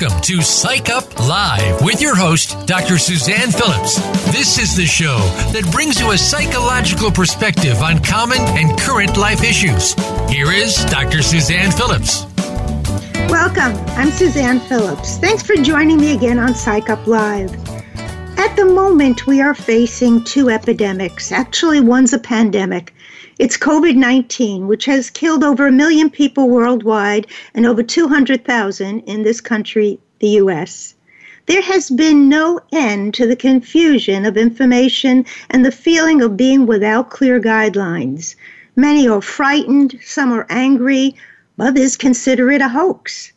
Welcome to Psych Up Live with your host, Dr. Suzanne Phillips. This is the show that brings you a psychological perspective on common and current life issues. Here is Dr. Suzanne Phillips. Welcome. I'm Suzanne Phillips. Thanks for joining me again on Psych Up Live. At the moment, we are facing two epidemics. Actually, one's a pandemic. It's COVID 19, which has killed over a million people worldwide and over 200,000 in this country, the US. There has been no end to the confusion of information and the feeling of being without clear guidelines. Many are frightened, some are angry, others consider it a hoax.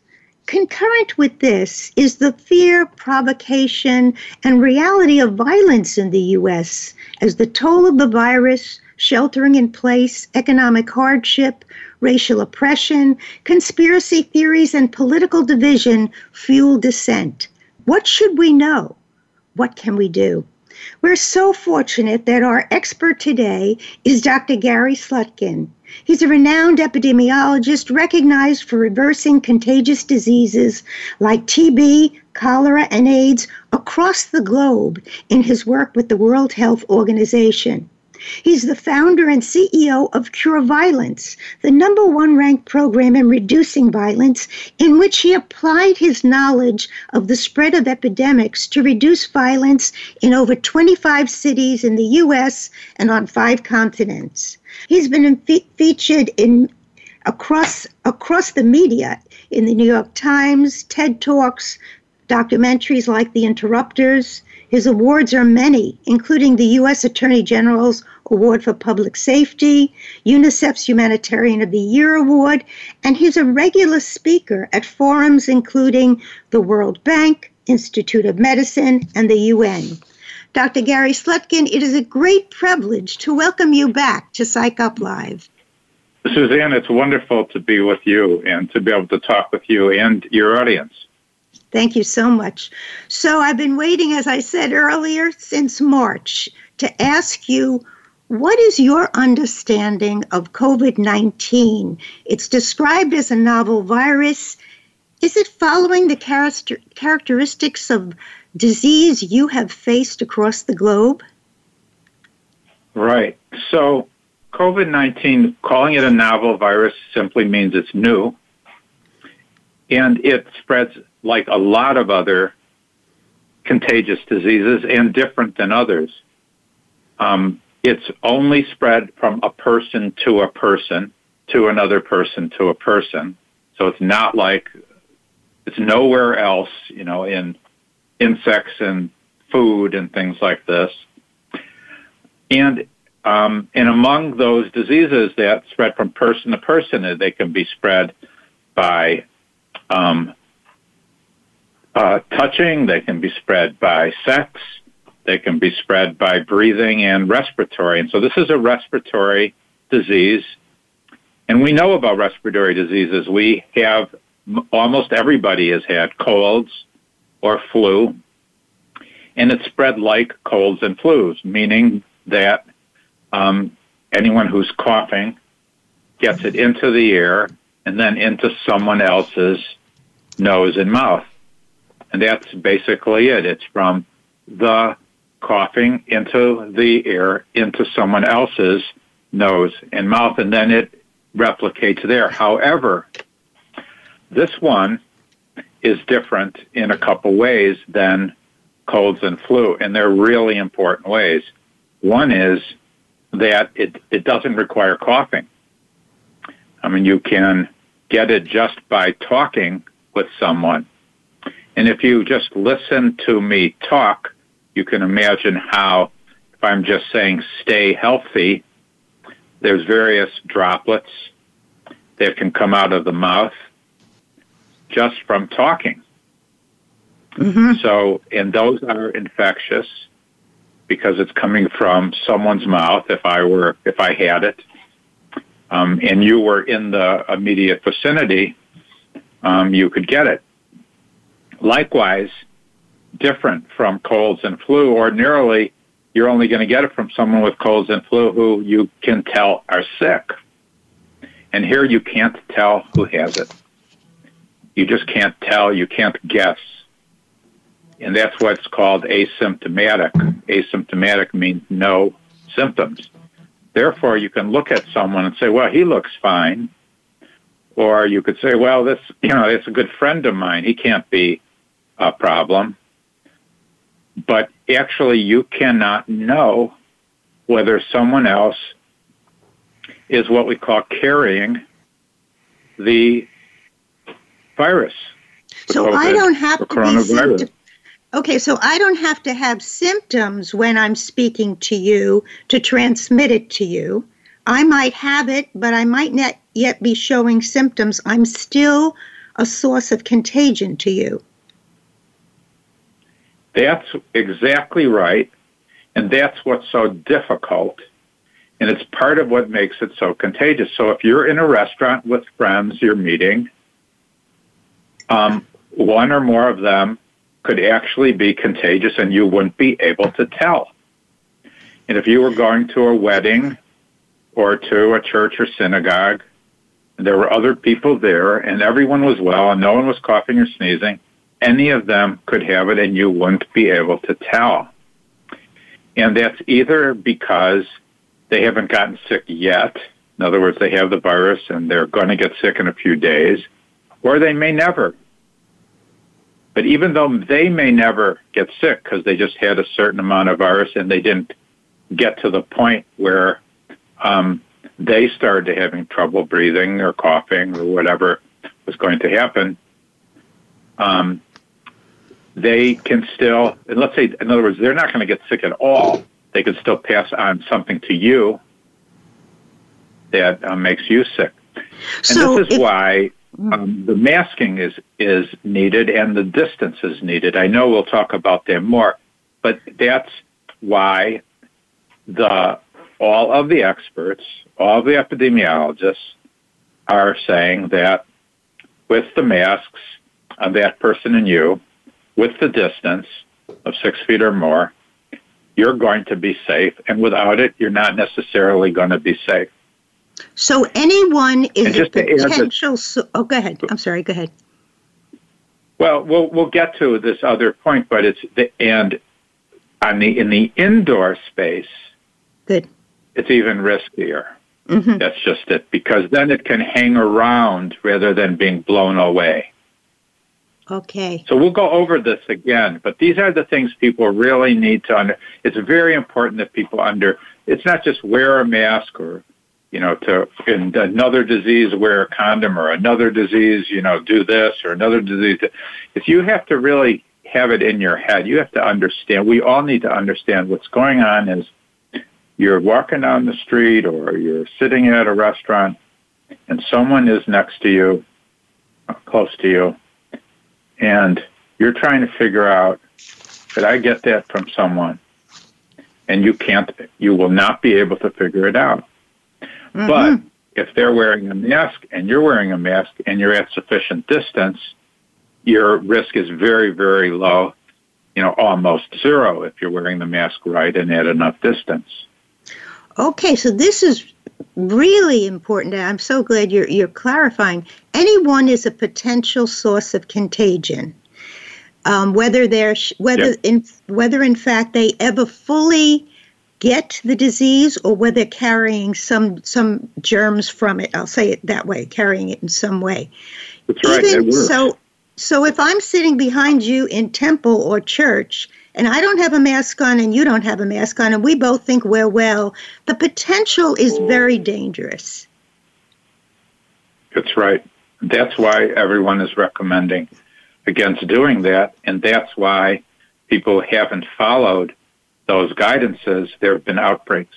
Concurrent with this is the fear, provocation, and reality of violence in the U.S. as the toll of the virus sheltering in place, economic hardship, racial oppression, conspiracy theories, and political division fuel dissent. What should we know? What can we do? We're so fortunate that our expert today is Dr. Gary Slutkin. He's a renowned epidemiologist recognized for reversing contagious diseases like TB, cholera, and AIDS across the globe in his work with the World Health Organization. He's the founder and CEO of Cure Violence, the number one ranked program in reducing violence, in which he applied his knowledge of the spread of epidemics to reduce violence in over 25 cities in the U.S. and on five continents. He's been fe- featured in across across the media in the New York Times, TED Talks, documentaries like The Interrupters, his awards are many, including the U.S. Attorney General's Award for Public Safety, UNICEF's Humanitarian of the Year Award, and he's a regular speaker at forums including the World Bank, Institute of Medicine, and the UN. Dr. Gary Slutkin, it is a great privilege to welcome you back to Psych Up Live. Suzanne, it's wonderful to be with you and to be able to talk with you and your audience. Thank you so much. So, I've been waiting, as I said earlier, since March to ask you what is your understanding of COVID 19? It's described as a novel virus. Is it following the character- characteristics of disease you have faced across the globe? Right. So, COVID 19, calling it a novel virus simply means it's new. And it spreads like a lot of other contagious diseases and different than others. Um, it's only spread from a person to a person to another person to a person. So it's not like it's nowhere else, you know, in insects and food and things like this. And um, and among those diseases that spread from person to person, they can be spread by um, uh, touching, they can be spread by sex, they can be spread by breathing and respiratory. And so this is a respiratory disease. And we know about respiratory diseases. We have almost everybody has had colds or flu, and it's spread like colds and flus, meaning that um, anyone who's coughing gets it into the air and then into someone else's nose and mouth. And that's basically it. It's from the coughing into the air into someone else's nose and mouth, and then it replicates there. However, this one is different in a couple ways than colds and flu, and they're really important ways. One is that it, it doesn't require coughing. I mean, you can get it just by talking with someone. And if you just listen to me talk, you can imagine how, if I'm just saying stay healthy, there's various droplets that can come out of the mouth just from talking. Mm-hmm. So, and those are infectious because it's coming from someone's mouth. If I were, if I had it, um, and you were in the immediate vicinity, um, you could get it. Likewise, different from colds and flu. Ordinarily, you're only going to get it from someone with colds and flu who you can tell are sick. And here you can't tell who has it. You just can't tell. You can't guess. And that's what's called asymptomatic. Asymptomatic means no symptoms. Therefore, you can look at someone and say, well, he looks fine. Or you could say, well, this, you know, it's a good friend of mine. He can't be a problem. But actually, you cannot know whether someone else is what we call carrying the virus. So COVID, I don't have to be Okay, so I don't have to have symptoms when I'm speaking to you to transmit it to you. I might have it, but I might not yet be showing symptoms. I'm still a source of contagion to you. That's exactly right. And that's what's so difficult. And it's part of what makes it so contagious. So if you're in a restaurant with friends you're meeting, um, one or more of them could actually be contagious and you wouldn't be able to tell. And if you were going to a wedding or to a church or synagogue, there were other people there and everyone was well and no one was coughing or sneezing, any of them could have it and you wouldn't be able to tell. And that's either because they haven't gotten sick yet. In other words, they have the virus and they're going to get sick in a few days, or they may never but even though they may never get sick because they just had a certain amount of virus and they didn't get to the point where um, they started having trouble breathing or coughing or whatever was going to happen, um, they can still, and let's say, in other words, they're not going to get sick at all. They can still pass on something to you that uh, makes you sick. And so this is why Mm. Um, the masking is is needed and the distance is needed. I know we'll talk about them more, but that's why the all of the experts, all of the epidemiologists are saying that with the masks of that person and you, with the distance of six feet or more, you're going to be safe, and without it, you're not necessarily going to be safe. So anyone is a potential. Oh, go ahead. I'm sorry. Go ahead. Well, we'll we'll get to this other point, but it's the and on the in the indoor space. Good. It's even riskier. Mm-hmm. That's just it, because then it can hang around rather than being blown away. Okay. So we'll go over this again, but these are the things people really need to under. It's very important that people under. It's not just wear a mask or you know, to in another disease wear a condom or another disease, you know, do this or another disease. If you have to really have it in your head, you have to understand. We all need to understand what's going on. Is you're walking down the street or you're sitting at a restaurant, and someone is next to you, close to you, and you're trying to figure out, did I get that from someone? And you can't, you will not be able to figure it out Mm-hmm. But if they're wearing a mask and you're wearing a mask and you're at sufficient distance, your risk is very, very low, you know, almost zero if you're wearing the mask right and at enough distance. Okay, so this is really important. I'm so glad you're you're clarifying. Anyone is a potential source of contagion, um, whether they're whether yep. in whether in fact they ever fully get the disease or whether carrying some some germs from it. I'll say it that way, carrying it in some way. That's right. Even, so so if I'm sitting behind you in temple or church and I don't have a mask on and you don't have a mask on and we both think we're well, the potential is very dangerous. That's right. That's why everyone is recommending against doing that and that's why people haven't followed those guidances, there have been outbreaks.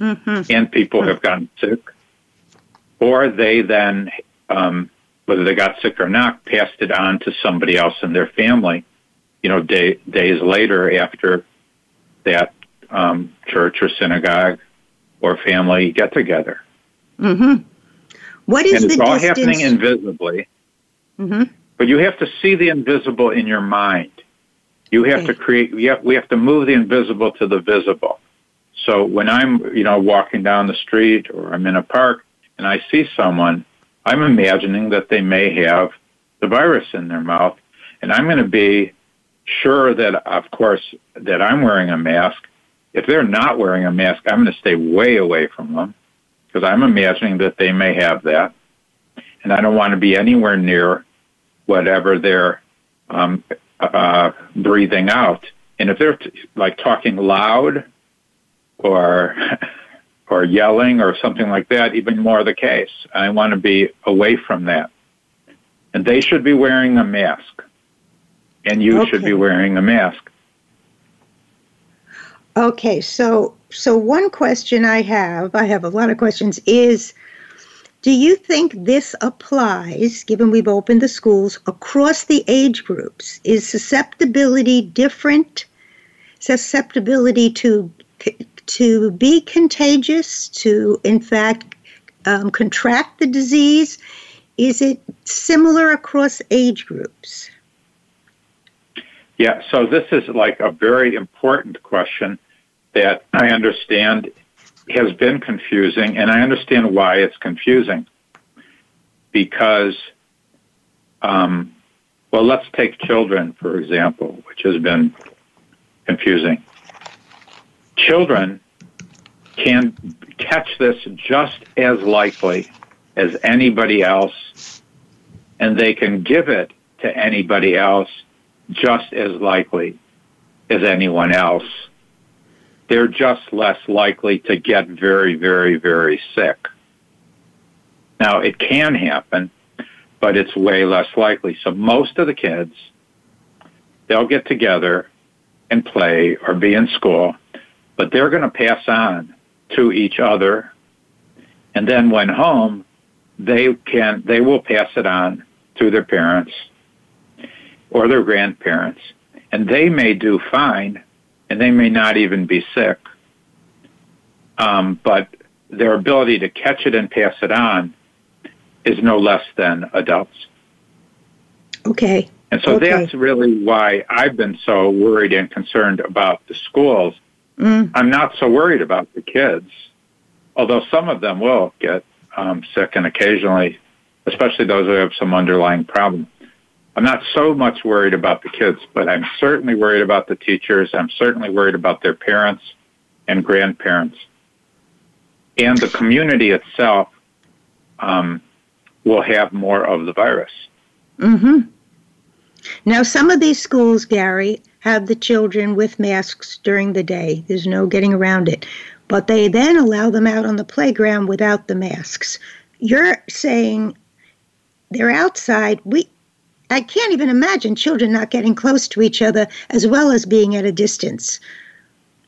Mm-hmm. And people have gotten sick. Or they then, um, whether they got sick or not, passed it on to somebody else in their family, you know, day, days later after that um, church or synagogue or family get together. Mm-hmm. What is and it's the all distance? happening invisibly. Mm-hmm. But you have to see the invisible in your mind. You have Okay. to create. We have, we have to move the invisible to the visible. So when I'm, you know, walking down the street or I'm in a park and I see someone, I'm imagining that they may have the virus in their mouth, and I'm going to be sure that, of course, that I'm wearing a mask. If they're not wearing a mask, I'm going to stay way away from them because I'm imagining that they may have that, and I don't want to be anywhere near whatever they're um, uh, breathing out. And if they're t- like talking loud or or yelling or something like that, even more the case. I want to be away from that. And they should be wearing a mask. And you should be wearing a mask. Okay, so so one question I have, I have a lot of questions, is do you think this applies, given we've opened the schools, across the age groups? Is susceptibility different? Susceptibility to to be contagious, to in fact um, contract the disease? Is it similar across age groups? Yeah, so this is like a very important question that I understand has been confusing, and I understand why it's confusing. Because, um, well, let's take children, for example, which has been confusing. Children can catch this just as likely as anybody else, and they can give it to anybody else just as likely as anyone else. They're just less likely to get very, very, very sick. Now, it can happen, but it's way less likely. So most of the kids, they'll get together and play or be in school, but they're going to pass on to each other. And then when home, they can, they will pass it on to their parents or their grandparents, and they may do fine, and they may not even be sick. Um, but their ability to catch it and pass it on is no less than adults. Okay. And so Okay. that's really why I've been so worried and concerned about the schools. Mm, I'm not so worried about the kids, although some of them will get um, sick and occasionally, especially those who have some underlying problem. I'm not so much worried about the kids, but I'm certainly worried about the teachers. I'm certainly worried about their parents and grandparents. And the community itself um, will have more of the virus. hmm Now, some of these schools, Gary, have the children with masks during the day. There's no getting around it. But they then allow them out on the playground without the masks. You're saying they're outside. We, I can't even imagine children not getting close to each other as well as being at a distance.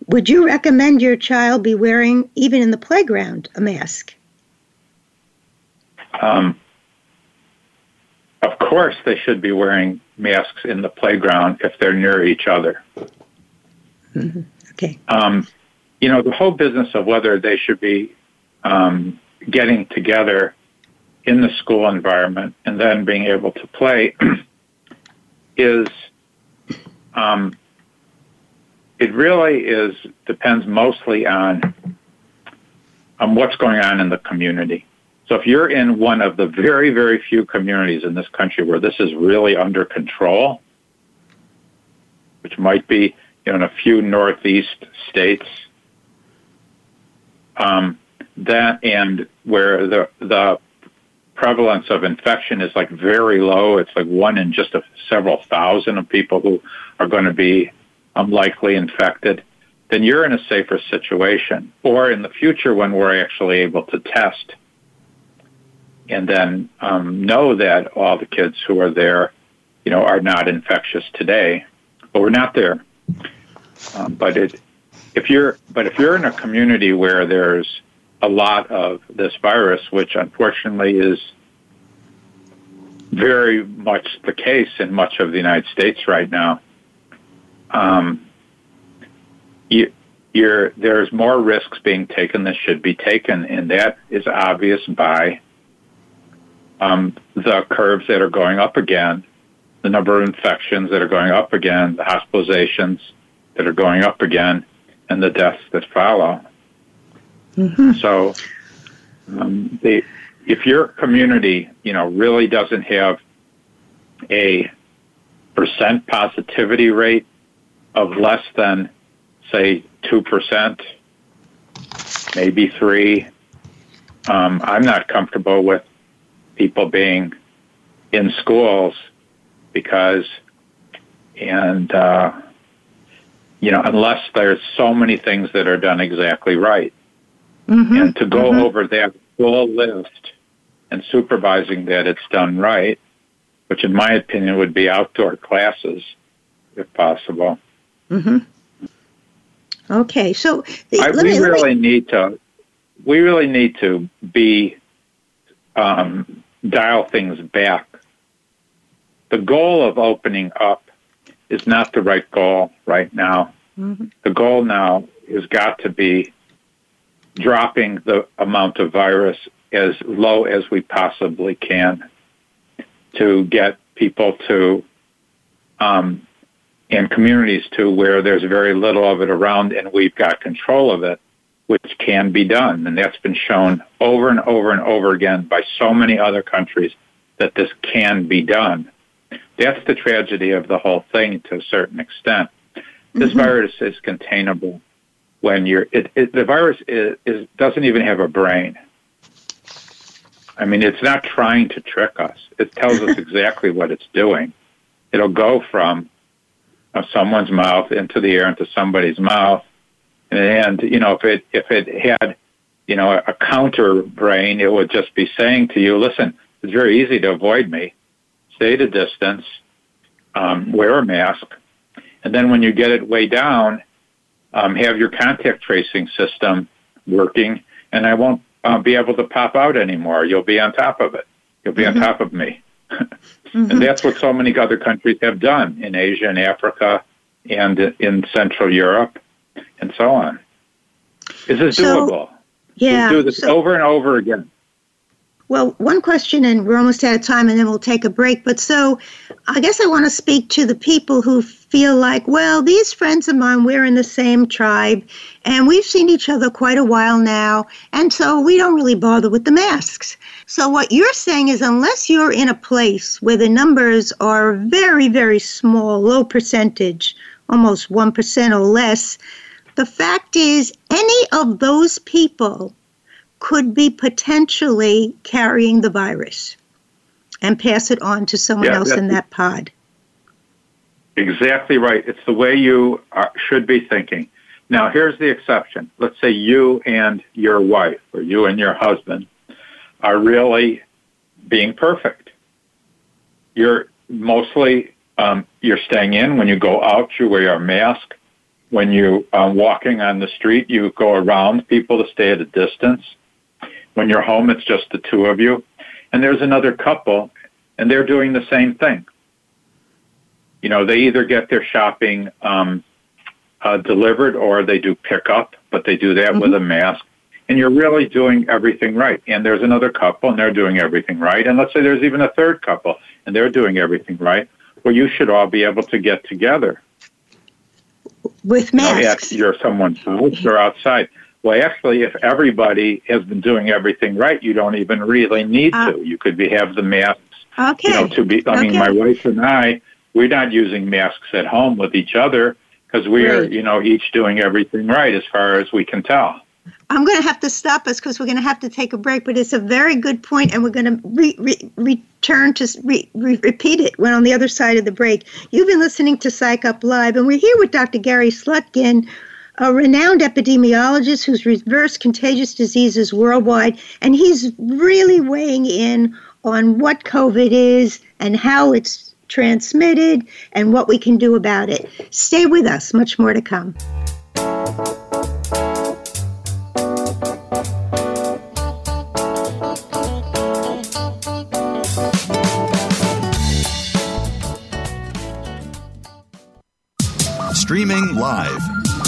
Would you recommend your child be wearing, even in the playground, a mask? Um, of course, they should be wearing masks in the playground if they're near each other. Okay. Um, you know, the whole business of whether they should be um, getting together in the school environment and then being able to play is um, it really is depends mostly on on what's going on in the community. So if you're in one of the very very few communities in this country where this is really under control, which might be you know, in a few northeast states, um, that and where the the prevalence of infection is like very low. It's like one in just a, several thousand of people who are going to be unlikely infected. Then you're in a safer situation. Or in the future, when we're actually able to test and then um, know that all the kids who are there, you know, are not infectious today, but we're not there. Um, but it, if you're, but if you're in a community where there's a lot of this virus, which unfortunately is very much the case in much of the United States right now, um, you, there's more risks being taken than should be taken, and that is obvious by um, the curves that are going up again, the number of infections that are going up again, the hospitalizations that are going up again, and the deaths that follow. Mm-hmm. So, um, the, if your community, you know, really doesn't have a percent positivity rate of less than, say, two percent, maybe three, um, I'm not comfortable with people being in schools because, and uh, you know, unless there's so many things that are done exactly right, mm-hmm. and to go mm-hmm. over that full list and supervising that it's done right, which in my opinion would be outdoor classes, if possible. Mm-hmm. Okay, so the, I, we me, really me... need to we really need to be um, dial things back. The goal of opening up is not the right goal right now. Mm-hmm. The goal now has got to be dropping the amount of virus as low as we possibly can to get people to um, and communities to where there's very little of it around and we've got control of it which can be done. And that's been shown over and over and over again by so many other countries that this can be done. That's the tragedy of the whole thing to a certain extent. This mm-hmm. virus is containable when you're, it, it, the virus is, is, doesn't even have a brain. I mean, it's not trying to trick us. It tells us exactly what it's doing. It'll go from uh, someone's mouth into the air into somebody's mouth and you know, if it if it had you know a counter brain, it would just be saying to you, "Listen, it's very easy to avoid me. Stay at a distance, um, wear a mask, and then when you get it way down, um, have your contact tracing system working, and I won't uh, be able to pop out anymore. You'll be on top of it. You'll be mm-hmm. on top of me." mm-hmm. And that's what so many other countries have done in Asia and Africa and in Central Europe and so on. This is so, doable. Yeah. We do this so, over and over again. Well, one question, and we're almost out of time, and then we'll take a break. But so, I guess I want to speak to the people who feel like, well, these friends of mine, we're in the same tribe, and we've seen each other quite a while now, and so we don't really bother with the masks. So, what you're saying is, unless you're in a place where the numbers are very, very small, low percentage, almost 1% or less, the fact is, any of those people could be potentially carrying the virus and pass it on to someone yeah, else in that pod. Exactly right. It's the way you are, should be thinking. Now, here's the exception. Let's say you and your wife or you and your husband are really being perfect. You're mostly um, you're staying in. When you go out, you wear a mask. When you are um, walking on the street, you go around people to stay at a distance. When you're home, it's just the two of you. And there's another couple, and they're doing the same thing. You know, they either get their shopping um, uh, delivered or they do pickup, but they do that mm-hmm. with a mask. And you're really doing everything right. And there's another couple, and they're doing everything right. And let's say there's even a third couple, and they're doing everything right. Well, you should all be able to get together with masks. You know, you're someone's house or outside. Well, actually, if everybody has been doing everything right, you don't even really need uh, to. You could be have the masks. Okay. You know, to be. I okay. mean, my wife and I, we're not using masks at home with each other because we are, you know, each doing everything right as far as we can tell. I'm going to have to stop us because we're going to have to take a break, but it's a very good point, and we're going to re- re- return to re- repeat it when on the other side of the break. You've been listening to Psych Up Live, and we're here with Dr. Gary Slutkin, a renowned epidemiologist who's reversed contagious diseases worldwide, and he's really weighing in on what COVID is and how it's transmitted and what we can do about it. Stay with us, much more to come. Streaming live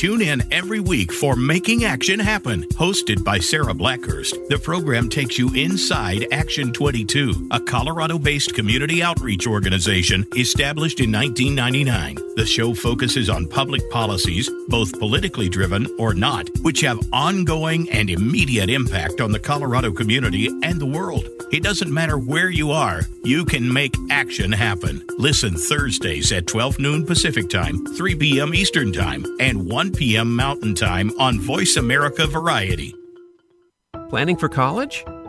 Tune in every week for Making Action Happen, hosted by Sarah Blackhurst. The program takes you inside Action 22, a Colorado based community outreach organization established in 1999. The show focuses on public policies, both politically driven or not, which have ongoing and immediate impact on the Colorado community and the world. It doesn't matter where you are, you can make action happen. Listen Thursdays at 12 noon Pacific Time, 3 p.m. Eastern Time, and 1 p.m. Mountain Time on Voice America Variety. Planning for college?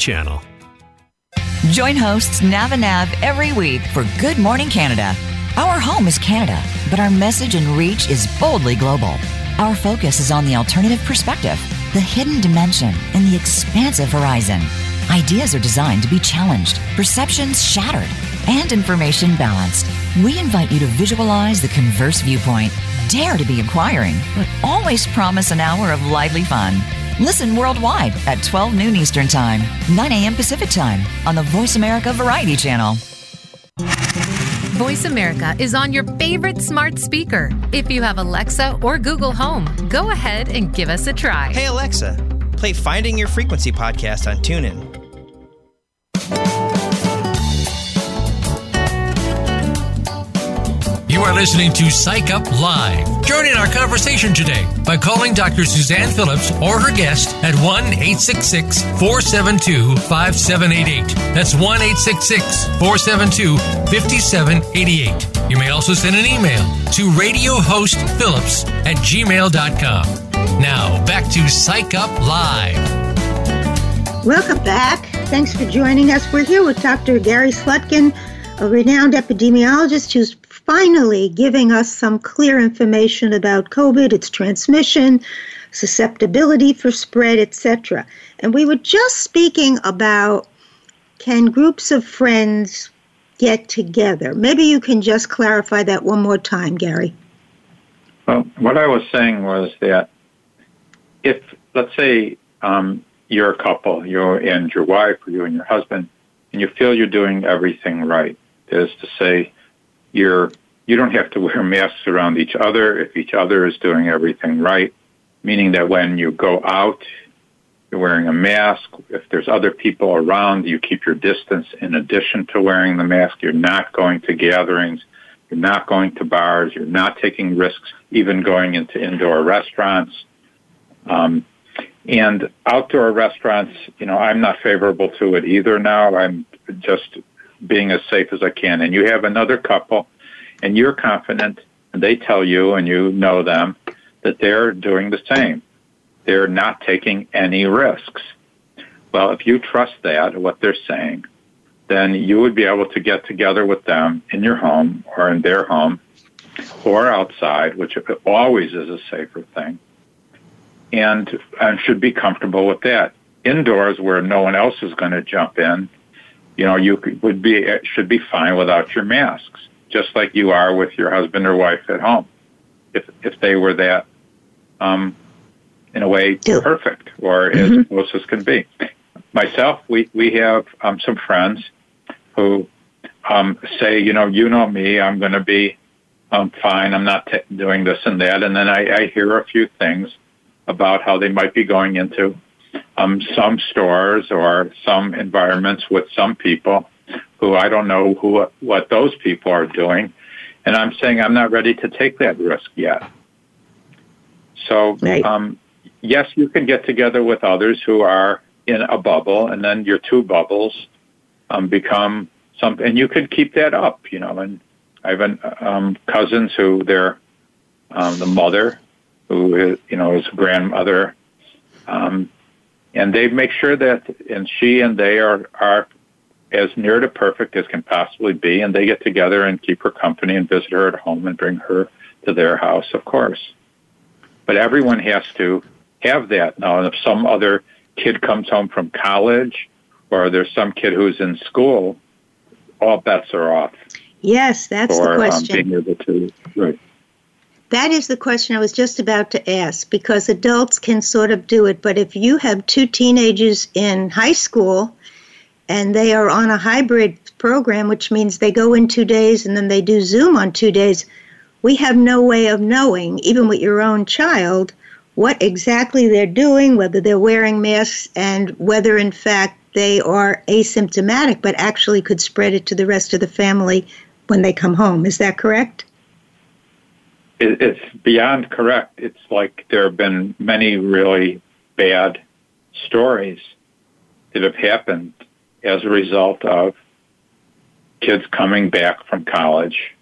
Channel. Join hosts Nav and Nav every week for Good Morning Canada. Our home is Canada, but our message and reach is boldly global. Our focus is on the alternative perspective, the hidden dimension, and the expansive horizon. Ideas are designed to be challenged, perceptions shattered, and information balanced. We invite you to visualize the converse viewpoint, dare to be inquiring, but always promise an hour of lively fun. Listen worldwide at 12 noon Eastern Time, 9 a.m. Pacific Time on the Voice America Variety Channel. Voice America is on your favorite smart speaker. If you have Alexa or Google Home, go ahead and give us a try. Hey, Alexa, play Finding Your Frequency podcast on TuneIn. You are listening to Psych Up Live. Join in our conversation today by calling Dr. Suzanne Phillips or her guest at 1 866 472 5788. That's 1 866 472 5788. You may also send an email to radiohostphillips at gmail.com. Now, back to Psych Up Live. Welcome back. Thanks for joining us. We're here with Dr. Gary Slutkin, a renowned epidemiologist who's finally giving us some clear information about COVID, its transmission, susceptibility for spread, etc. And we were just speaking about can groups of friends get together? Maybe you can just clarify that one more time, Gary. Well, what I was saying was that if, let's say, um, you're a couple, you and your wife, or you and your husband, and you feel you're doing everything right, that is to say, you're you don't have to wear masks around each other if each other is doing everything right, meaning that when you go out, you're wearing a mask. If there's other people around, you keep your distance in addition to wearing the mask. You're not going to gatherings. You're not going to bars. You're not taking risks, even going into indoor restaurants. Um, and outdoor restaurants, you know, I'm not favorable to it either now. I'm just being as safe as I can. And you have another couple and you're confident, and they tell you, and you know them, that they're doing the same. They're not taking any risks. Well, if you trust that, what they're saying, then you would be able to get together with them in your home or in their home or outside, which always is a safer thing, and, and should be comfortable with that. Indoors, where no one else is going to jump in, you know, you would be should be fine without your masks just like you are with your husband or wife at home. If if they were that, um, in a way, perfect or mm-hmm. as close as can be. Myself, we we have um, some friends who um, say, you know, you know me, I'm going to be um, fine. I'm not t- doing this and that, and then I, I hear a few things about how they might be going into um, some stores or some environments with some people who I don't know who what those people are doing, and I'm saying I'm not ready to take that risk yet. So, right. um, yes, you can get together with others who are in a bubble, and then your two bubbles um, become something, and you can keep that up, you know. And I have an, um, cousins who they're um, the mother, who is, you know is grandmother, um, and they make sure that, and she and they are are as near to perfect as can possibly be, and they get together and keep her company and visit her at home and bring her to their house, of course. But everyone has to have that. Now, And if some other kid comes home from college or there's some kid who's in school, all bets are off. Yes, that's for, the question. Um, being able to, right. That is the question I was just about to ask because adults can sort of do it, but if you have two teenagers in high school and they are on a hybrid program, which means they go in two days and then they do Zoom on two days, we have no way of knowing, even with your own child, what exactly they're doing, whether they're wearing masks, and whether in fact they are asymptomatic but actually could spread it to the rest of the family when they come home. Is that correct? It's beyond correct. It's like there have been many really bad stories that have happened as a result of kids coming back from college.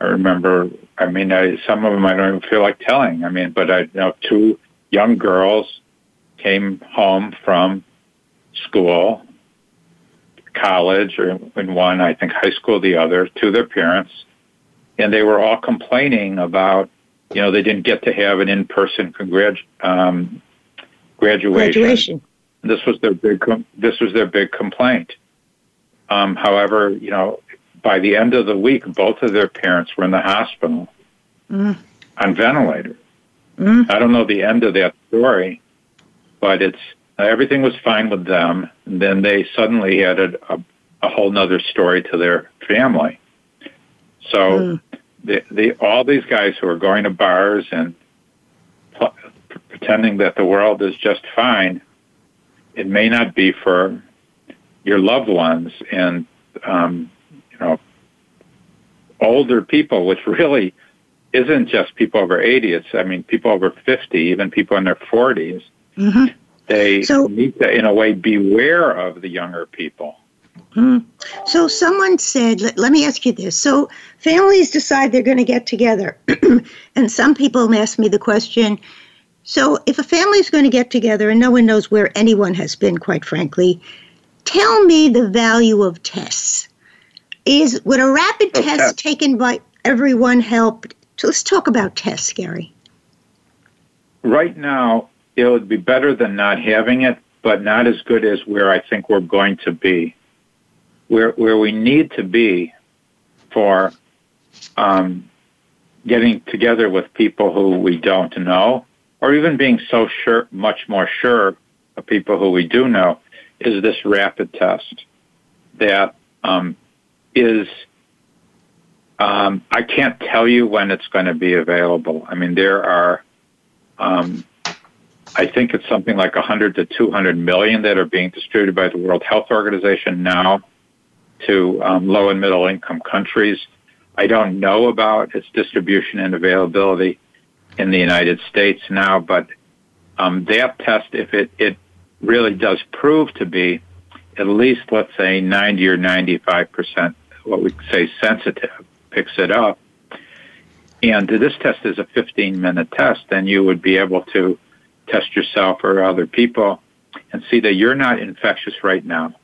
I remember, I mean, I, some of them I don't even feel like telling. I mean, but I you know two young girls came home from school, college, or in one, I think high school, the other, to their parents and they were all complaining about, you know, they didn't get to have an in-person congrat- um, graduation. Graduation. This was their big. Com- this was their big complaint. Um, however, you know, by the end of the week, both of their parents were in the hospital mm. on ventilators. Mm. I don't know the end of that story, but it's everything was fine with them. And then they suddenly added a, a, a whole nother story to their family. So mm. the, the, all these guys who are going to bars and pl- pretending that the world is just fine, it may not be for your loved ones and um, you know older people, which really isn't just people over 80. It's I mean people over 50, even people in their 40s. Mm-hmm. They so, need to, in a way, beware of the younger people. Hmm. So someone said, let, let, me ask you this. So families decide they're going to get together. and some people ask me the question so if a family is going to get together and no one knows where anyone has been, quite frankly, tell me the value of tests. Is would a rapid okay. test taken by everyone help? So let's talk about tests, Gary. Right now, it would be better than not having it, but not as good as where I think we're going to be where where we need to be for um, getting together with people who we don't know, or even being so sure, much more sure of people who we do know, is this rapid test that um, is. Um, I can't tell you when it's going to be available. I mean, there are, um, I think it's something like 100 to 200 million that are being distributed by the World Health Organization now to um, low and middle income countries. I don't know about its distribution and availability in the United States now, but um, that test, if it, it really does prove to be at least, let's say, 90 or 95 percent, what we say sensitive, picks it up. And this test is a 15 minute test, then you would be able to test yourself or other people and see that you're not infectious right now.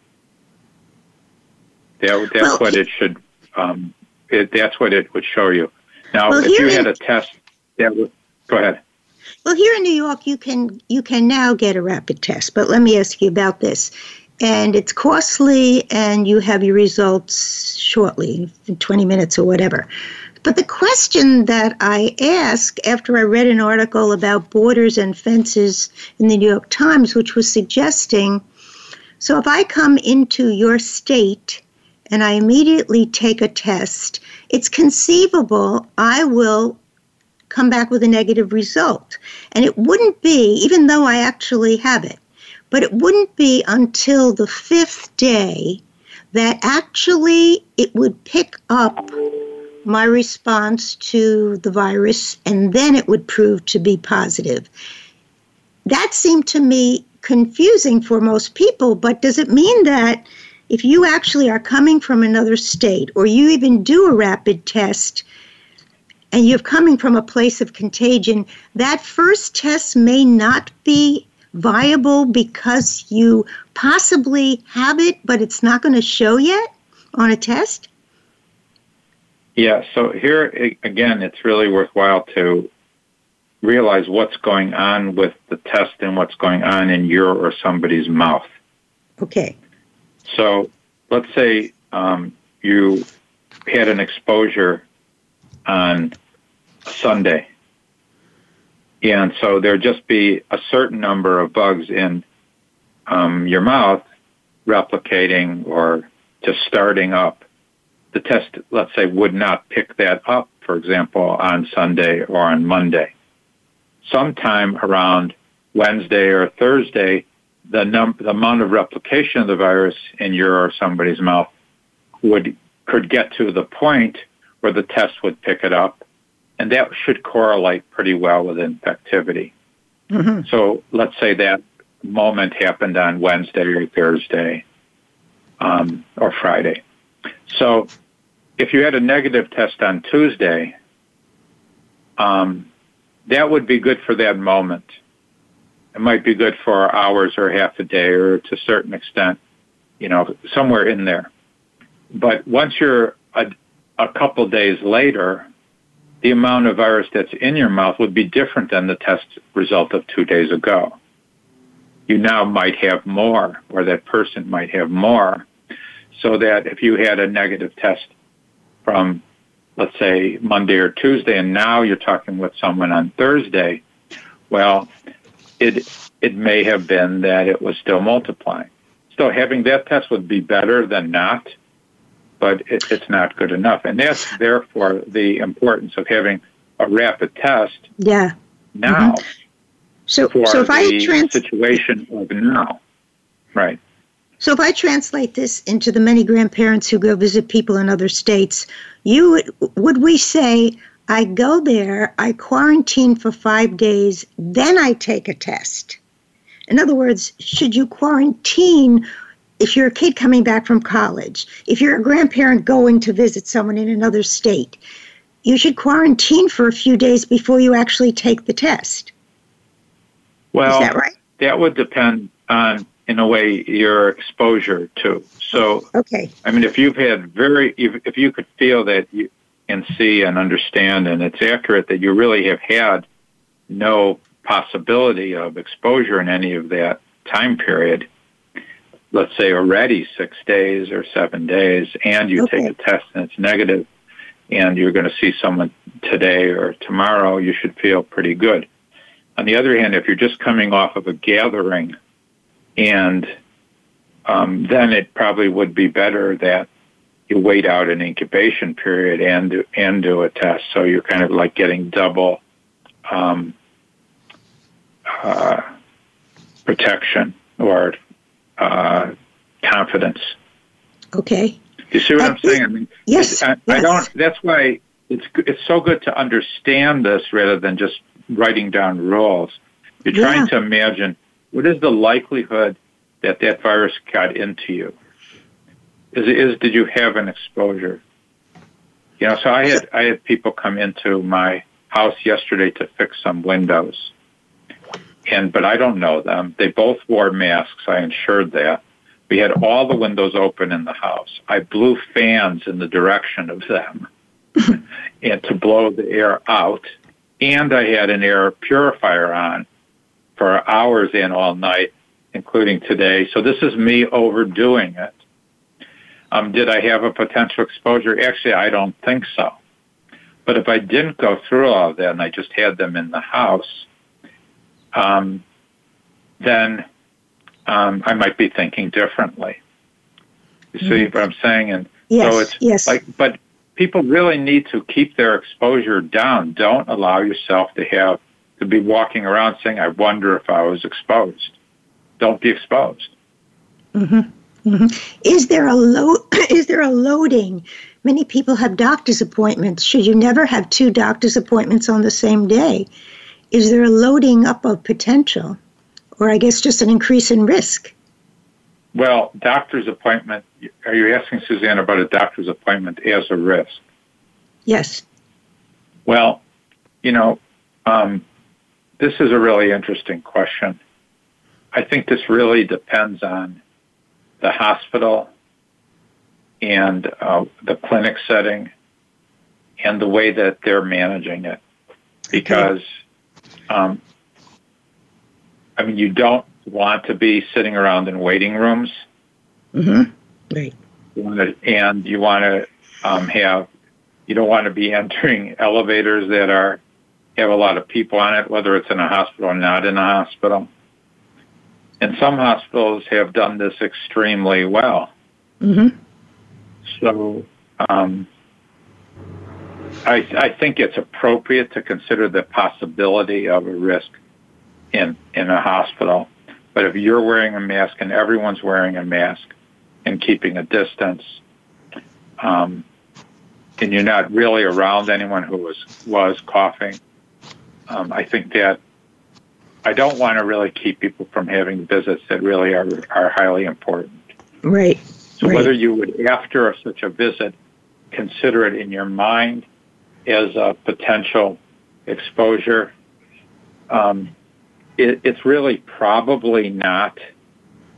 That, that's well, what it should. Um, it, that's what it would show you. Now, well, if you had a test, that would go ahead. Well, here in New York, you can you can now get a rapid test. But let me ask you about this. And it's costly, and you have your results shortly, in 20 minutes or whatever. But the question that I ask after I read an article about borders and fences in the New York Times, which was suggesting so if I come into your state and I immediately take a test, it's conceivable I will come back with a negative result. And it wouldn't be, even though I actually have it, but it wouldn't be until the fifth day that actually it would pick up my response to the virus and then it would prove to be positive. That seemed to me confusing for most people, but does it mean that if you actually are coming from another state or you even do a rapid test and you're coming from a place of contagion, that first test may not be viable because you possibly have it, but it's not going to show yet on a test? Yeah, so here again, it's really worthwhile to realize what's going on with the test and what's going on in your or somebody's mouth. Okay. So let's say um, you had an exposure on Sunday. And so there'd just be a certain number of bugs in um, your mouth replicating or just starting up. The test, let's say, would not pick that up, for example, on Sunday or on Monday. Sometime around Wednesday or Thursday, the, num- the amount of replication of the virus in your or somebody's mouth would could get to the point where the test would pick it up, and that should correlate pretty well with infectivity. Mm-hmm. So let's say that moment happened on Wednesday or Thursday um, or Friday. So if you had a negative test on Tuesday, um, that would be good for that moment. It might be good for hours or half a day or to a certain extent, you know, somewhere in there. But once you're a, a couple days later, the amount of virus that's in your mouth would be different than the test result of two days ago. You now might have more, or that person might have more, so that if you had a negative test from, let's say, Monday or Tuesday, and now you're talking with someone on Thursday, well, it it may have been that it was still multiplying. So having that test would be better than not but it, it's not good enough. And that's therefore the importance of having a rapid test. Yeah. Now. Mm-hmm. So, so if I trans- situation of now, right? So if I translate this into the many grandparents who go visit people in other states, you would, would we say I go there, I quarantine for five days, then I take a test? In other words, should you quarantine if you're a kid coming back from college, if you're a grandparent going to visit someone in another state, you should quarantine for a few days before you actually take the test. Well, Is that right? That would depend on, in a way, your exposure to. So, okay. I mean, if you've had very, if, if you could feel that you and see and understand, and it's accurate that you really have had no possibility of exposure in any of that time period, let's say already six days or seven days and you okay. take a test and it's negative and you're going to see someone today or tomorrow, you should feel pretty good. On the other hand, if you're just coming off of a gathering and um, then it probably would be better that you wait out an incubation period and do, and do a test. So you're kind of like getting double um, uh, protection or uh, confidence. Okay. You see what uh, I'm saying? I mean, yes, I, yes. I don't. That's why it's it's so good to understand this rather than just writing down rules. You're trying yeah. to imagine what is the likelihood that that virus got into you. Is is did you have an exposure? You know, so I had I had people come into my house yesterday to fix some windows, and but I don't know them. They both wore masks. I ensured that. We had all the windows open in the house. I blew fans in the direction of them and to blow the air out. And I had an air purifier on for hours and all night, including today. So this is me overdoing it. Um, did I have a potential exposure? Actually, I don't think so. But if I didn't go through all of that and I just had them in the house, um, then um, I might be thinking differently. You see mm-hmm. what I'm saying? And yes, so it's yes. like, but people really need to keep their exposure down. Don't allow yourself to have to be walking around saying, "I wonder if I was exposed." Don't be exposed. Mm-hmm. Mm-hmm. Is there a load? is there a loading? Many people have doctor's appointments. Should you never have two doctor's appointments on the same day? Is there a loading up of potential? or I guess just an increase in risk? Well, doctor's appointment. Are you asking Suzanne about a doctor's appointment as a risk? Yes. Well, you know, um, this is a really interesting question. I think this really depends on the hospital and uh, the clinic setting and the way that they're managing it. Because, um, I mean, you don't want to be sitting around in waiting rooms. Mm-hmm. Right. You want to, and you want to um, have, you don't want to be entering elevators that are have a lot of people on it, whether it's in a hospital or not in a hospital. And some hospitals have done this extremely well. Mm-hmm. So um, I, I think it's appropriate to consider the possibility of a risk in in a hospital. But if you're wearing a mask and everyone's wearing a mask and keeping a distance, um, and you're not really around anyone who was was coughing, um, I think that I don't want to really keep people from having visits that really are are highly important. Right. So right. whether you would, after such a visit, consider it in your mind as a potential exposure, um, it, it's really probably not.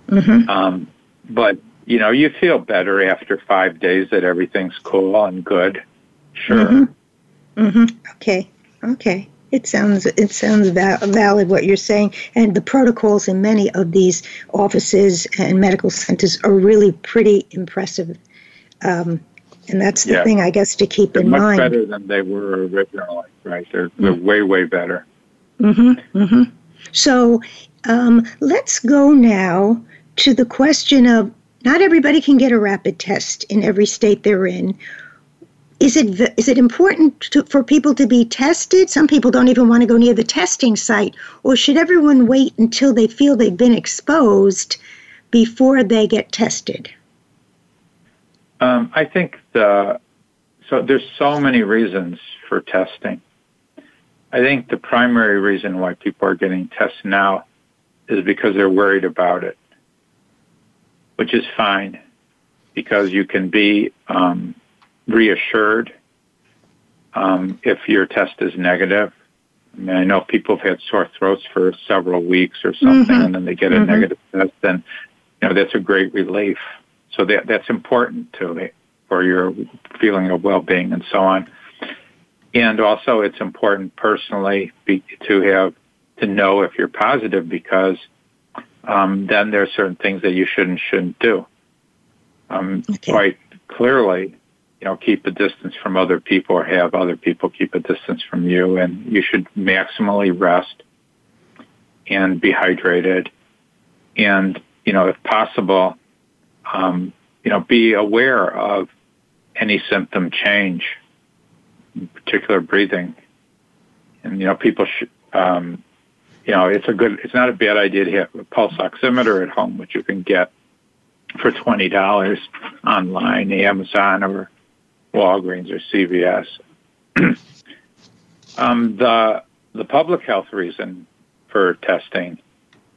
Mm-hmm. Um, but you know, you feel better after five days that everything's cool and good. Sure. Mm-hmm. Mm-hmm. Okay. Okay. It sounds it sounds val- valid what you're saying, and the protocols in many of these offices and medical centers are really pretty impressive. Um, and that's the Yeah. thing, I guess, to keep They're in much mind. better than they were originally, right? They're, they're way, way better. Mm-hmm. Mm-hmm. So um, let's go now to the question of not everybody can get a rapid test in every state they're in. Is it is it important to, for people to be tested? Some people don't even want to go near the testing site, or should everyone wait until they feel they've been exposed before they get tested? Um, I think the so there's so many reasons for testing. I think the primary reason why people are getting tests now is because they're worried about it, which is fine because you can be um, reassured um, if your test is negative. I mean, I know people have had sore throats for several weeks or something, Mhm. and then they get a Mhm. negative test, and you know that's a great relief. So that that's important to for your feeling of well-being and so on. And also, it's important personally be, to have to know if you're positive because um, then there are certain things that you should and shouldn't do. Um, Okay. Quite clearly, you know, keep a distance from other people or have other people keep a distance from you, and you should maximally rest and be hydrated, and you know, if possible, um, you know, be aware of any symptom change, in particular breathing. And, you know, people should, um, you know, it's a good, it's not a bad idea to have a pulse oximeter at home, which you can get for $20 online, Amazon or Walgreens or CVS. um, the, the public health reason for testing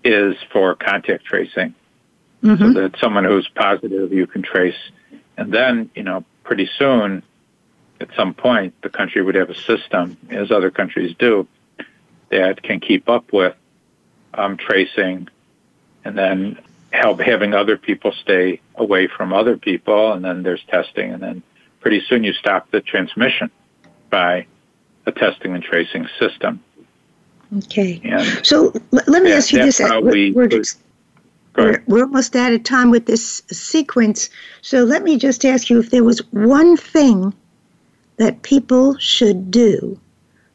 is for contact tracing Mm-hmm. so that someone who's positive you can trace. And then, you know, pretty soon, at some point, the country would have a system, as other countries do, that can keep up with um, tracing and then help having other people stay away from other people. And then there's testing. And then pretty soon you stop the transmission by a testing and tracing system. Okay. And So let me ask you that's this. how We're- we- we're We're, we're almost out of time with this sequence. So let me just ask you if there was one thing that people should do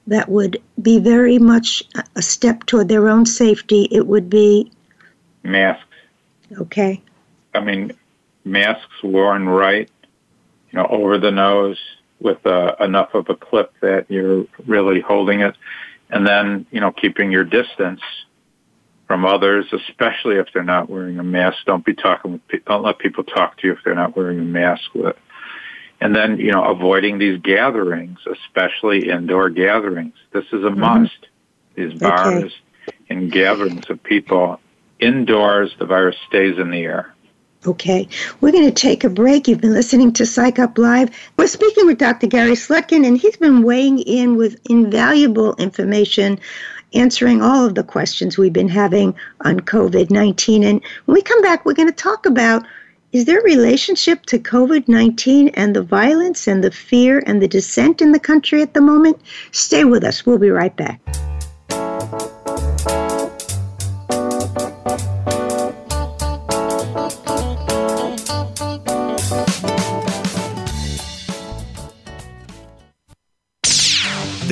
that would be very much a- a step toward their own safety, it would be masks. okay. I mean, masks worn right, you know, over the nose with uh, enough of a clip that you're really holding it, and then you know, keeping your distance from others, especially if they're not wearing a mask. Don't be talking with people. Don't let people talk to you if they're not wearing a mask. With, and then you know, avoiding these gatherings, especially indoor gatherings. This is a mm-hmm. must. These bars and gatherings of people indoors, the virus stays in the air. Okay, we're going to take a break. You've been listening to Psych Up Live. We're speaking with Dr. Gary Slutkin, and he's been weighing in with invaluable information answering all of the questions we've been having on COVID 19. And when we come back, we're going to talk about is there a relationship to COVID 19 and the violence and the fear and the dissent in the country at the moment? Stay with us. We'll be right back.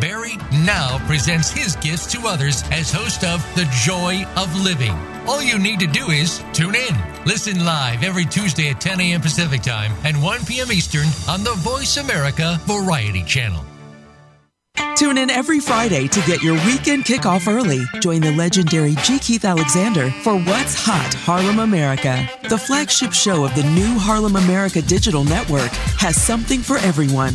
Barry now presents his gifts to others as host of The Joy of Living. All you need to do is tune in. Listen live every Tuesday at 10 a.m. Pacific Time and 1 p.m. Eastern on the Voice America Variety Channel. Tune in every Friday to get your weekend kickoff early. Join the legendary G. Keith Alexander for What's Hot Harlem America. The flagship show of the new Harlem America Digital Network has something for everyone.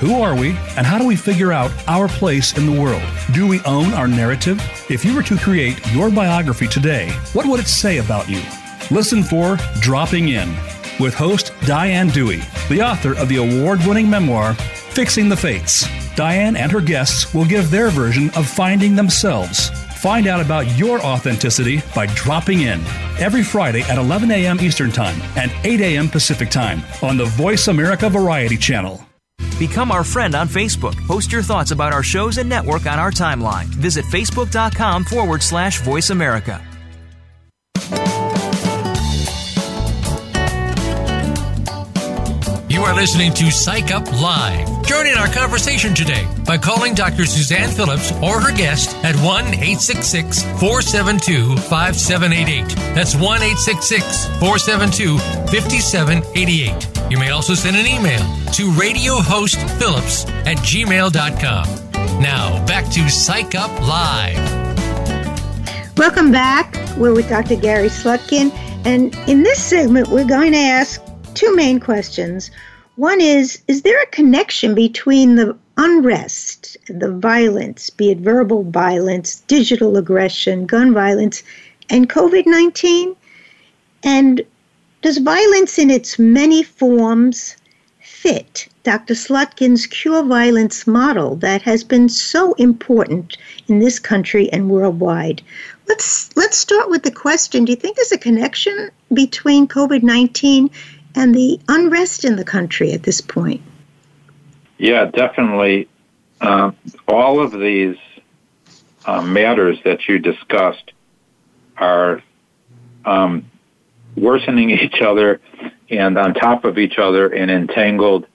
Who are we, and how do we figure out our place in the world? Do we own our narrative? If you were to create your biography today, what would it say about you? Listen for Dropping In with host Diane Dewey, the author of the award winning memoir, Fixing the Fates. Diane and her guests will give their version of finding themselves. Find out about your authenticity by dropping in every Friday at 11 a.m. Eastern Time and 8 a.m. Pacific Time on the Voice America Variety Channel. Become our friend on Facebook. Post your thoughts about our shows and network on our timeline. Visit facebook.com forward slash voice America. You are listening to Psych Up Live. Join in our conversation today by calling Dr. Suzanne Phillips or her guest at 1 866 472 5788. That's 1 866 472 5788. You may also send an email to radiohostphillips at gmail.com. Now, back to Psych Up Live. Welcome back. We're with Dr. Gary Slutkin. And in this segment, we're going to ask two main questions. One is Is there a connection between the unrest, the violence, be it verbal violence, digital aggression, gun violence, and COVID 19? And does violence in its many forms fit Dr. Slutkin's cure violence model that has been so important in this country and worldwide? Let's let's start with the question, do you think there's a connection between COVID-19 and the unrest in the country at this point? Yeah, definitely. Uh, all of these uh, matters that you discussed are um, worsening each other and on top of each other and entangled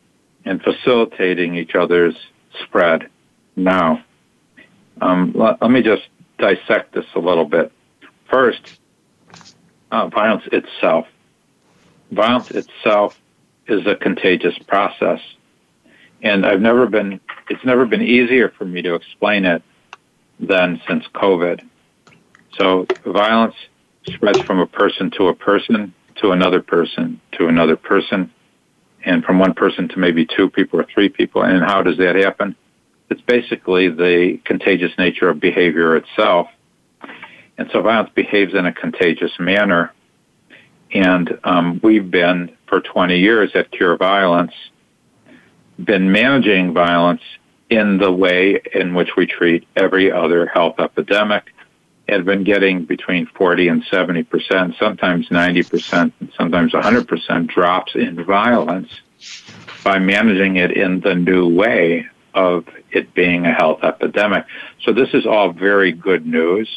and facilitating each other's spread now. Um, let, let, me just dissect this a little bit. First, uh, violence itself. Violence itself is a contagious process. And I've never been, it's never been easier for me to explain it than since COVID. So violence spreads from a person to a person to another person to another person and from one person to maybe two people or three people. And how does that happen? It's basically the contagious nature of behavior itself. And so violence behaves in a contagious manner. And um, we've been, for 20 years at Cure Violence, been managing violence in the way in which we treat every other health epidemic had been getting between 40 and 70 percent, sometimes 90 percent, sometimes 100 percent drops in violence by managing it in the new way of it being a health epidemic. So this is all very good news.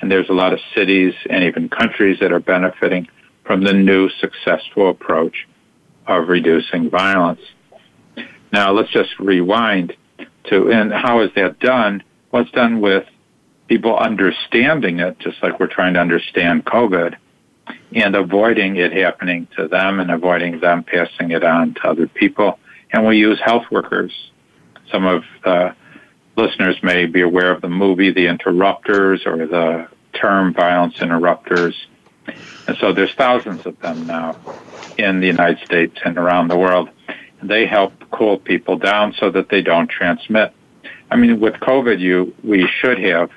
And there's a lot of cities and even countries that are benefiting from the new successful approach of reducing violence. Now let's just rewind to, and how is that done? What's done with people understanding it, just like we're trying to understand COVID, and avoiding it happening to them and avoiding them passing it on to other people. And we use health workers. Some of the listeners may be aware of the movie The Interrupters or the term violence interrupters. And so there's thousands of them now in the United States and around the world. They help cool people down so that they don't transmit. I mean, with COVID, you we should have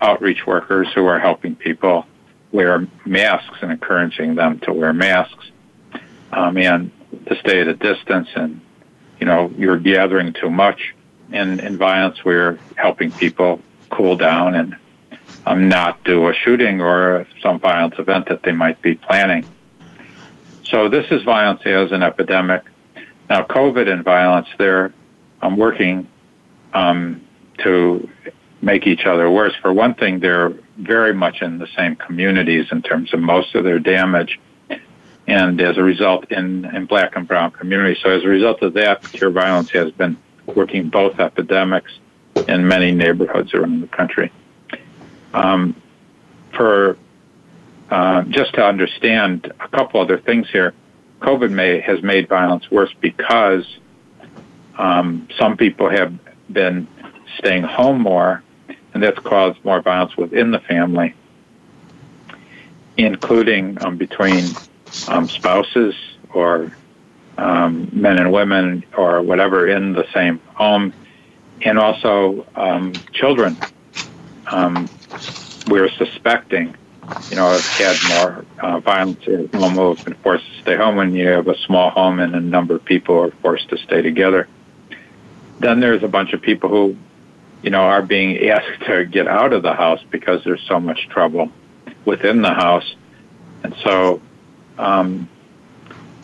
outreach workers who are helping people wear masks and encouraging them to wear masks um, and to stay at a distance. And you know, you're gathering too much. And in violence, we're helping people cool down and um, not do a shooting or some violent event that they might be planning. So this is violence as an epidemic. Now, COVID and violence, they're um, working um, to make each other worse. For one thing, they're very much in the same communities in terms of most of their damage. And as a result, in, in black and brown communities. So as a result of that, Cure Violence has been working both epidemics in many neighborhoods around the country. Um, for uh, just to understand a couple other things here, COVID may, has made violence worse because um, some people have been staying home more, and that's caused more violence within the family, including um, between um, spouses or um, men and women or whatever in the same home, and also um, children. Um, we're suspecting, you know, have had more uh, violence at home been forced to stay home when you have a small home and a number of people are forced to stay together. Then there's a bunch of people who, you know, are being asked to get out of the house because there's so much trouble within the house. And so, um,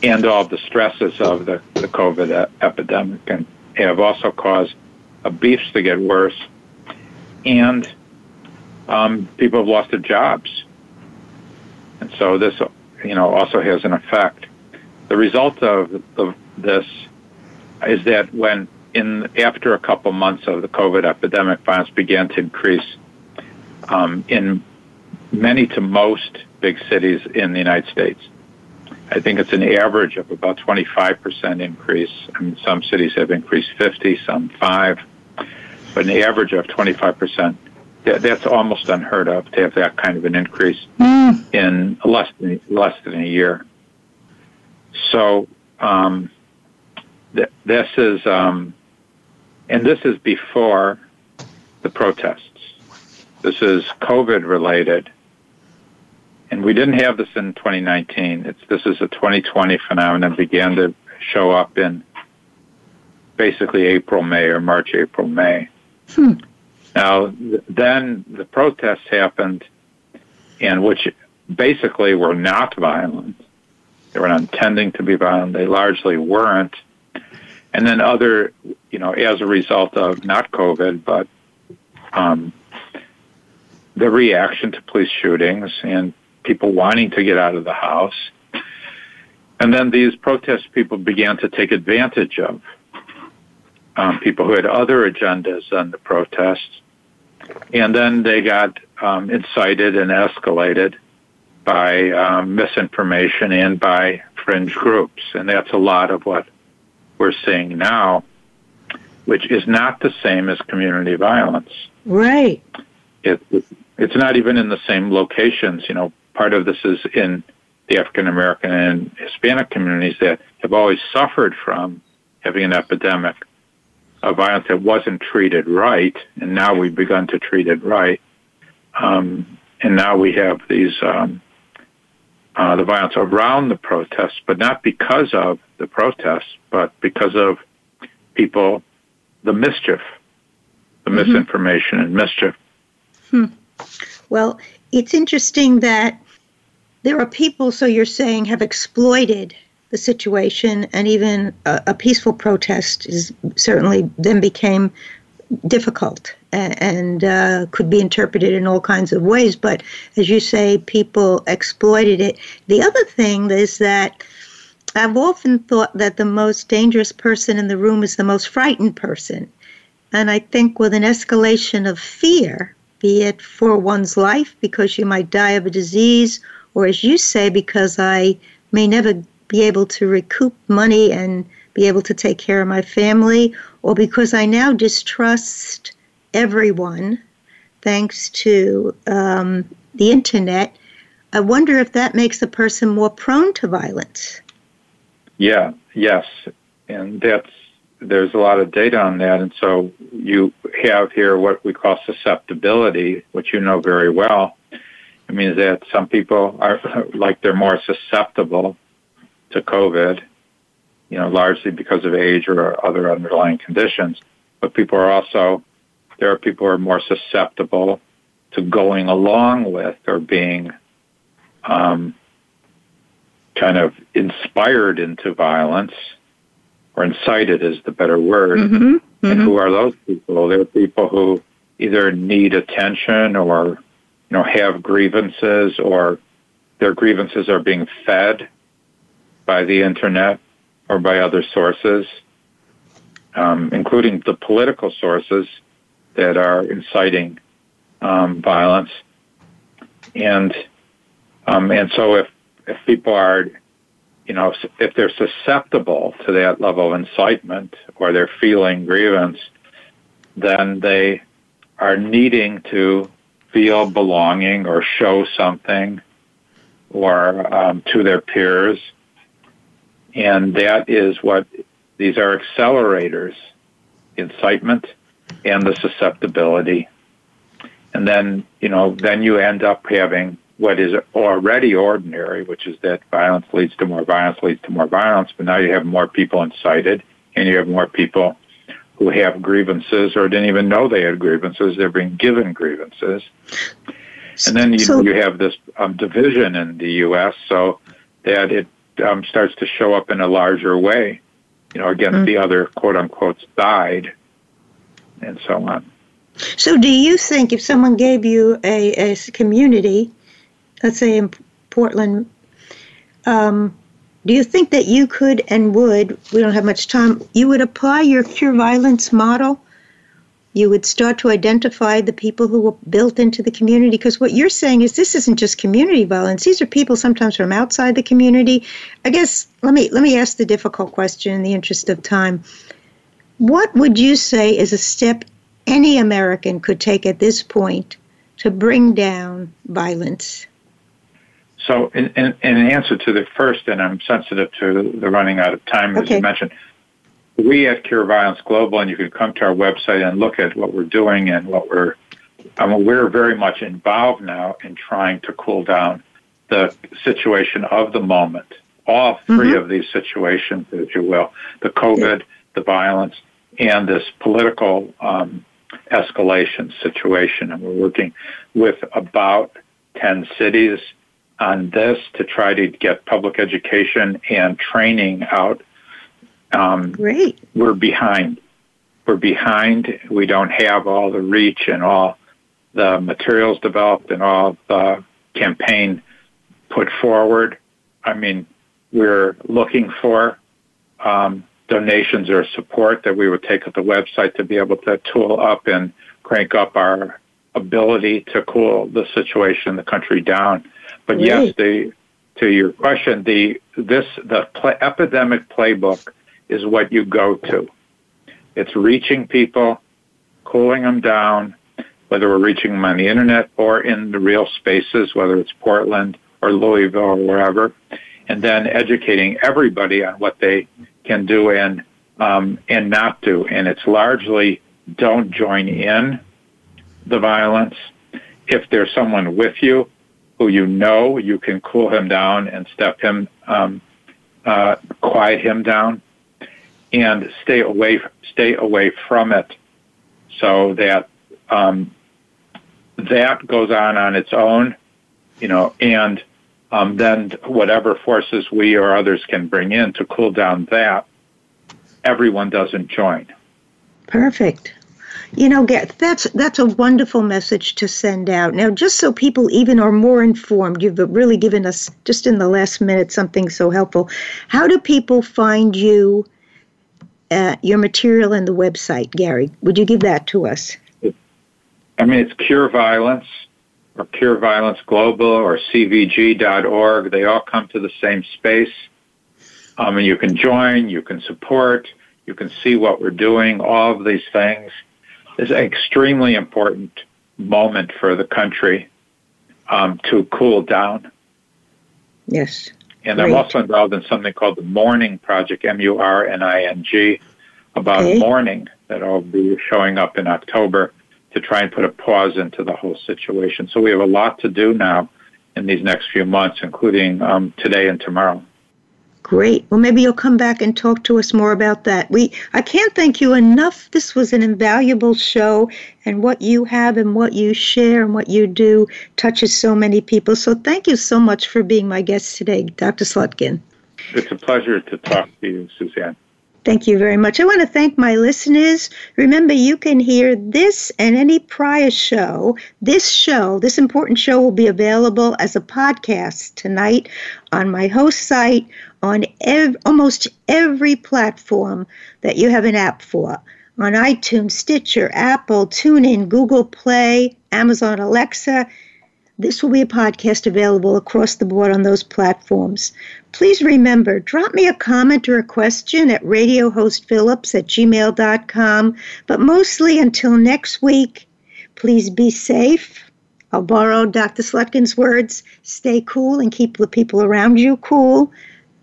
and all the stresses of the, the COVID epidemic and have also caused abuse to get worse. And um, people have lost their jobs. And so this, you know, also has an effect. The result of, of this is that when in after a couple months of the COVID epidemic, violence began to increase um, in many to most big cities in the United States. I think it's an average of about 25% increase. I mean, some cities have increased 50, some 5, but an average of 25% that's almost unheard of to have that kind of an increase mm. in less than less than a year. So um, th- this is um, and this is before the protests. This is COVID related, and we didn't have this in 2019. It's this is a 2020 phenomenon. Began to show up in basically April, May, or March, April, May. Hmm. Now, then the protests happened, and which basically were not violent. They were not intending to be violent. They largely weren't. And then other, you know, as a result of not COVID, but um, the reaction to police shootings and people wanting to get out of the house. And then these protest people began to take advantage of um, people who had other agendas than the protests and then they got um, incited and escalated by um, misinformation and by fringe groups. And that's a lot of what we're seeing now, which is not the same as community violence. Right. It, it's not even in the same locations. You know, part of this is in the African American and Hispanic communities that have always suffered from having an epidemic of violence that wasn't treated right, and now we've begun to treat it right. Um, and now we have these um, uh, the violence around the protests, but not because of the protests, but because of people, the mischief, the mm-hmm. misinformation and mischief. Hmm. Well, it's interesting that there are people, so you're saying, have exploited the situation, and even a, a peaceful protest is certainly then became difficult and, and uh, could be interpreted in all kinds of ways. But as you say, people exploited it. The other thing is that I've often thought that the most dangerous person in the room is the most frightened person. And I think with an escalation of fear, be it for one's life because you might die of a disease, or as you say, because I may never be able to recoup money and be able to take care of my family, or because I now distrust everyone thanks to um, the internet, I wonder if that makes a person more prone to violence. Yeah, yes. And that's there's a lot of data on that. And so you have here what we call susceptibility, which you know very well. It means that some people are like they're more susceptible to COVID, you know, largely because of age or other underlying conditions. But people are also, there are people who are more susceptible to going along with or being um, kind of inspired into violence or incited is the better word. Mm-hmm. Mm-hmm. And who are those people? They're people who either need attention or, you know, have grievances or their grievances are being fed by the internet or by other sources, um, including the political sources that are inciting um, violence. And um, and so if if people are you know, if they're susceptible to that level of incitement or they're feeling grievance, then they are needing to feel belonging or show something or um, to their peers. And that is what these are accelerators incitement and the susceptibility. And then, you know, then you end up having what is already ordinary, which is that violence leads to more violence leads to more violence, but now you have more people incited and you have more people who have grievances or didn't even know they had grievances. They're being given grievances. And then you, so, you have this um, division in the U.S. so that it um, starts to show up in a larger way, you know, against mm-hmm. the other quote unquote side and so on. So, do you think if someone gave you a, a community let's say in Portland, um, do you think that you could and would, we don't have much time, you would apply your cure violence model? You would start to identify the people who were built into the community because what you're saying is this isn't just community violence. These are people sometimes from outside the community. I guess let me let me ask the difficult question in the interest of time. What would you say is a step any American could take at this point to bring down violence? So, in, in, in, answer to the first, and I'm sensitive to the running out of time, as you mentioned, we at Cure Violence Global, and you can come to our website and look at what we're doing and what we're. I mean, we're very much involved now in trying to cool down the situation of the moment. All 3 mm-hmm. of these situations, if you will, the COVID, the violence, and this political um, escalation situation. And we're working with about 10 cities on this to try to get public education and training out. Um, Great. We're behind. We're behind. We don't have all the reach and all the materials developed and all the campaign put forward. I mean, we're looking for um, donations or support that we would take at the website to be able to tool up and crank up our ability to cool the situation in the country down. But right. yes, the to your question, the this the play, epidemic playbook is what you go to. It's reaching people, cooling them down, whether we're reaching them on the internet or in the real spaces, whether it's Portland or Louisville or wherever, and then educating everybody on what they can do and um, and not do. And it's largely don't join in the violence. If there's someone with you, who you know you can cool him down and step him, um, uh, quiet him down, and stay away stay away from it, so that um, that goes on on its own, you know, and um, then whatever forces we or others can bring in to cool down that, everyone doesn't join. Perfect. You know, that's that's a wonderful message to send out. Now, just so people even are more informed, you've really given us just in the last minute something so helpful. How do people find you, uh, your material, and the website, Gary? Would you give that to us? I mean, it's Cure Violence or Cure Violence Global or CVG.org. They all come to the same space. Um, and you can join, you can support, you can see what we're doing, all of these things. It's an extremely important moment for the country um, to cool down. Yes. And Great. I'm also involved in something called the Mourning Project, M-U-R-N-I-N-G, about okay. mourning that I'll be showing up in October to try and put a pause into the whole situation. So we have a lot to do now in these next few months, including um, today and tomorrow. Great. Well, maybe you'll come back and talk to us more about that. We I can't thank you enough. This was an invaluable show, and what you have and what you share and what you do touches so many people. So thank you so much for being my guest today, Dr. Slutkin. It's a pleasure to talk to you, Suzanne. Thank you very much. I want to thank my listeners. Remember, you can hear this and any prior show. This show, this important show, will be available as a podcast tonight on my host site on ev- almost every platform that you have an app for on iTunes, Stitcher, Apple, TuneIn, Google Play, Amazon Alexa. This will be a podcast available across the board on those platforms. Please remember, drop me a comment or a question at radiohostphillips at gmail.com. But mostly until next week, please be safe. I'll borrow Dr. Slutkin's words stay cool and keep the people around you cool.